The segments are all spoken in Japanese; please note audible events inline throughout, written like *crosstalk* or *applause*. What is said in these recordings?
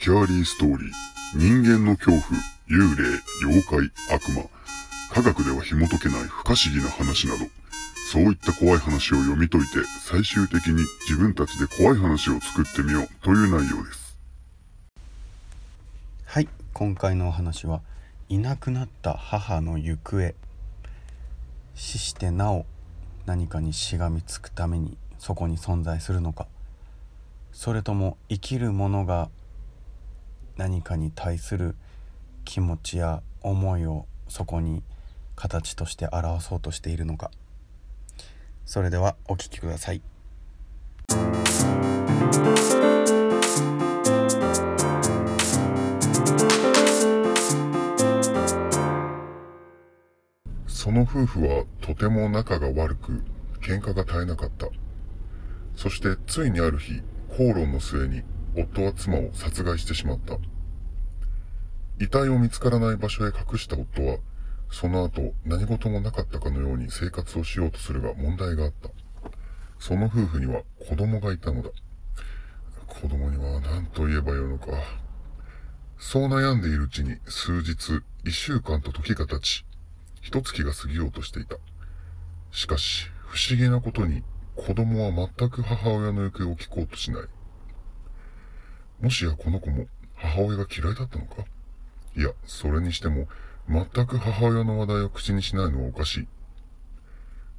スキャーリーストーリー、人間の恐怖、幽霊、妖怪、悪魔、科学では紐解けない不可思議な話など、そういった怖い話を読み解いて、最終的に自分たちで怖い話を作ってみよう。という内容です。はい。今回のお話はいなくなった母の行方。死してなお何かにしがみつくためにそこに存在するのか。それとも生きるものが何かに対する気持ちや思いをそこに形として表そうとしているのかそれではお聞きくださいその夫婦はとても仲が悪く、喧嘩が絶えなかった。そしてついにある日、口論の末に夫は妻を殺害してしまった。遺体を見つからない場所へ隠した夫は、その後何事もなかったかのように生活をしようとするが問題があった。その夫婦には子供がいたのだ。子供には何と言えばよいのか。そう悩んでいるうちに数日、一週間と時が経ち、一月が過ぎようとしていた。しかし、不思議なことに、子供は全く母親の行方を聞こうとしない。もしやこの子も母親が嫌いだったのか？いや、それにしても、全く母親の話題を口にしないのはおかしい。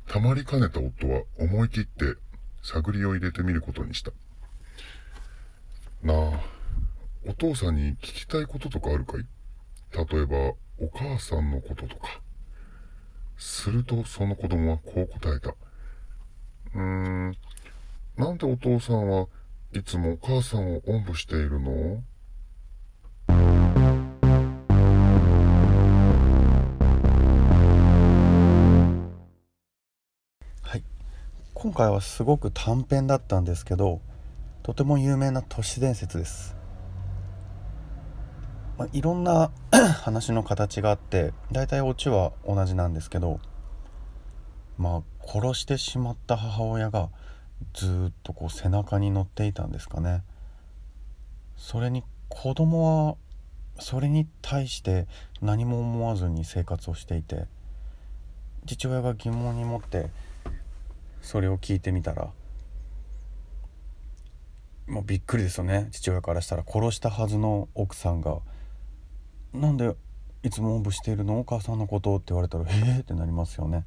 たまりかねた夫は思い切って探りを入れてみることにした。なあ、お父さんに聞きたいこととかあるかい？例えば、お母さんのこととか。するとその子供はこう答えた。うーん、なんでお父さんはいつもお母さんをおんぶしているの？はい。今回はすごく短編だったんですけどとても有名な都市伝説です、まあ、いろんな *clears throat* 話の形があって大体オチは同じなんですけどまあ殺してしまった母親がずっとこう背中に乗っていたんですかねそれに子供はそれに対して何も思わずに生活をしていて父親が疑問に持ってそれを聞いてみたらもうびっくりですよね父親からしたら殺したはずの奥さんが「なんでいつもおんぶしているの？お母さんのこと」って言われたら「ええー!」ってなりますよね。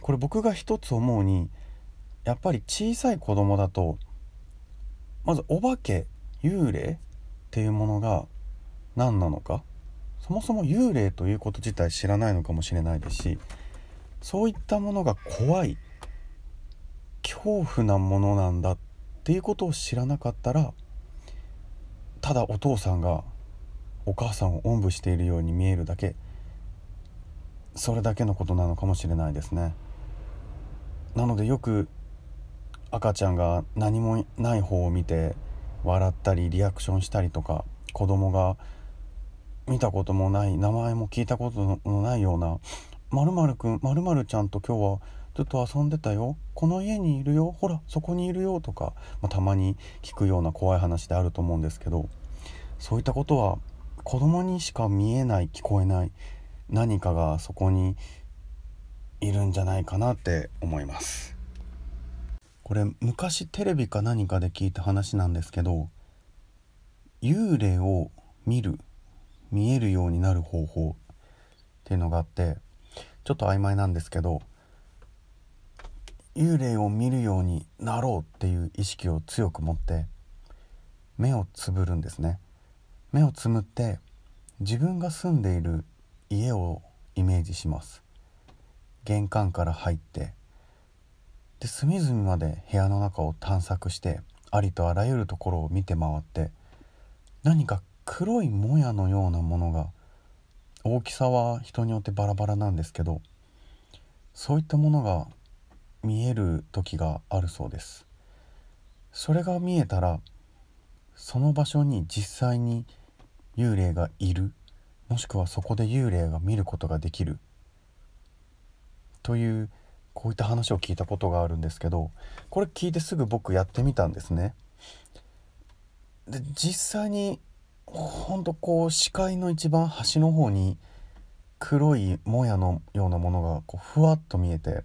これ僕が一つ思うにやっぱり小さい子供だとまずお化け幽霊っていうものが何なのかそもそも幽霊ということ自体知らないのかもしれないですしそういったものが怖い恐怖なものなんだっていうことを知らなかったらただお父さんがお母さんをおんぶしているように見えるだけそれだけのことなのかもしれないですね。なのでよく赤ちゃんが何もない方を見て笑ったりリアクションしたりとか子供が見たこともない名前も聞いたことのないような「まるくんまるちゃんと今日はずっと遊んでたよ。この家にいるよ。ほらそこにいるよ」とか、まあ、たまに聞くような怖い話であると思うんですけどそういったことは子供にしか見えない聞こえない何かがそこにいるんじゃないかなって思います。これ昔テレビか何かで聞いた話なんですけど幽霊を見る見えるようになる方法っていうのがあってちょっと曖昧なんですけど幽霊を見るようになろうっていう意識を強く持って目をつぶるんですね。目をつむって自分が住んでいる家をイメージします。玄関から入ってで隅々まで部屋の中を探索してありとあらゆるところを見て回って何か黒いもやのようなものが大きさは人によってバラバラなんですけどそういったものが見える時があるそうです。それが見えたらその場所に実際に幽霊がいるもしくはそこで幽霊が見ることができるというこういった話を聞いたことがあるんですけどこれ聞いてすぐ僕やってみたんですね。で実際にほんとこう視界の一番端の方に黒いもやのようなものがこうふわっと見えて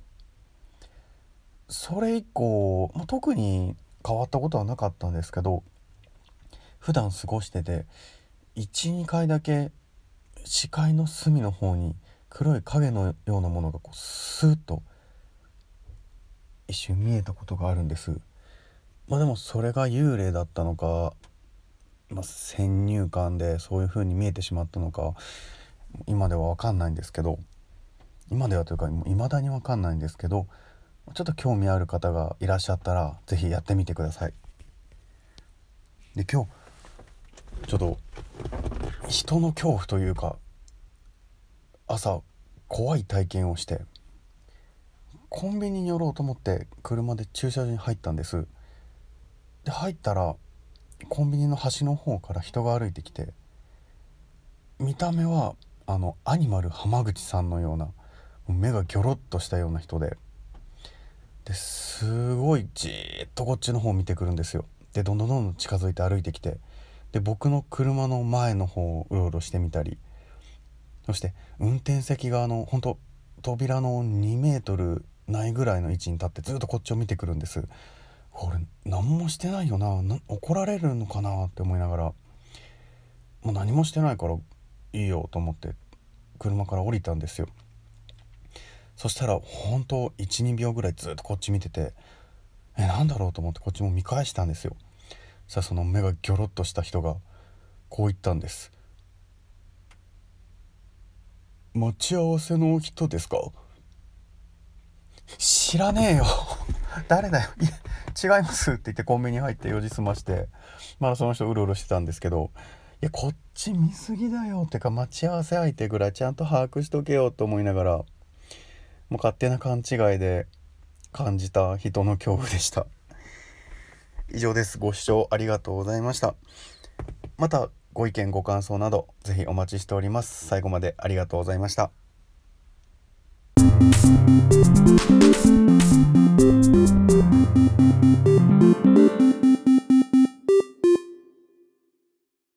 それ以降、まあ、特に変わったことはなかったんですけど普段過ごしてて12回だけ視界の隅の方に黒い影のようなものがこうスーッと一瞬見えたことがあるんです。まあでもそれが幽霊だったのか、まあ、先入観でそういう風に見えてしまったのか今では分かんないんですけど今ではというかいまだに分かんないんですけどちょっと興味ある方がいらっしゃったら是非やってみてください。で今日ちょっと人の恐怖というか朝怖い体験をしてコンビニに寄ろうと思って車で駐車場に入ったんです。で入ったらコンビニの端の方から人が歩いてきて見た目はあのアニマル浜口さんのような目がギョロッとしたような人でですごいじーっとこっちの方を見てくるんですよ。でどんどんどんどん近づいて歩いてきてで僕の車の前の方をうろうろしてみたりそして運転席側の本当扉の2メートルないぐらいの位置に立ってずっとこっちを見てくるんです。俺何もしてないよな。怒られるのかなって思いながら。もう何もしてないからいいよと思って車から降りたんですよ。そしたら本当12秒ぐらいずっとこっち見ててえなんだろうと思ってこっちも見返したんですよ。さあその目がギョロッとした人がこう言ったんです。待ち合わせの人ですか？知らねえよ。*laughs* 誰だよ。いや違いますって言ってコンビニ入って用事済ましてまだその人うろうろしてたんですけどいやこっち見すぎだよってか待ち合わせ相手ぐらいちゃんと把握しとけよと思いながらもう勝手な勘違いで感じた人の恐怖でした。以上です。ご視聴ありがとうございました。またご意見ご感想などぜひお待ちしております。最後までありがとうございました。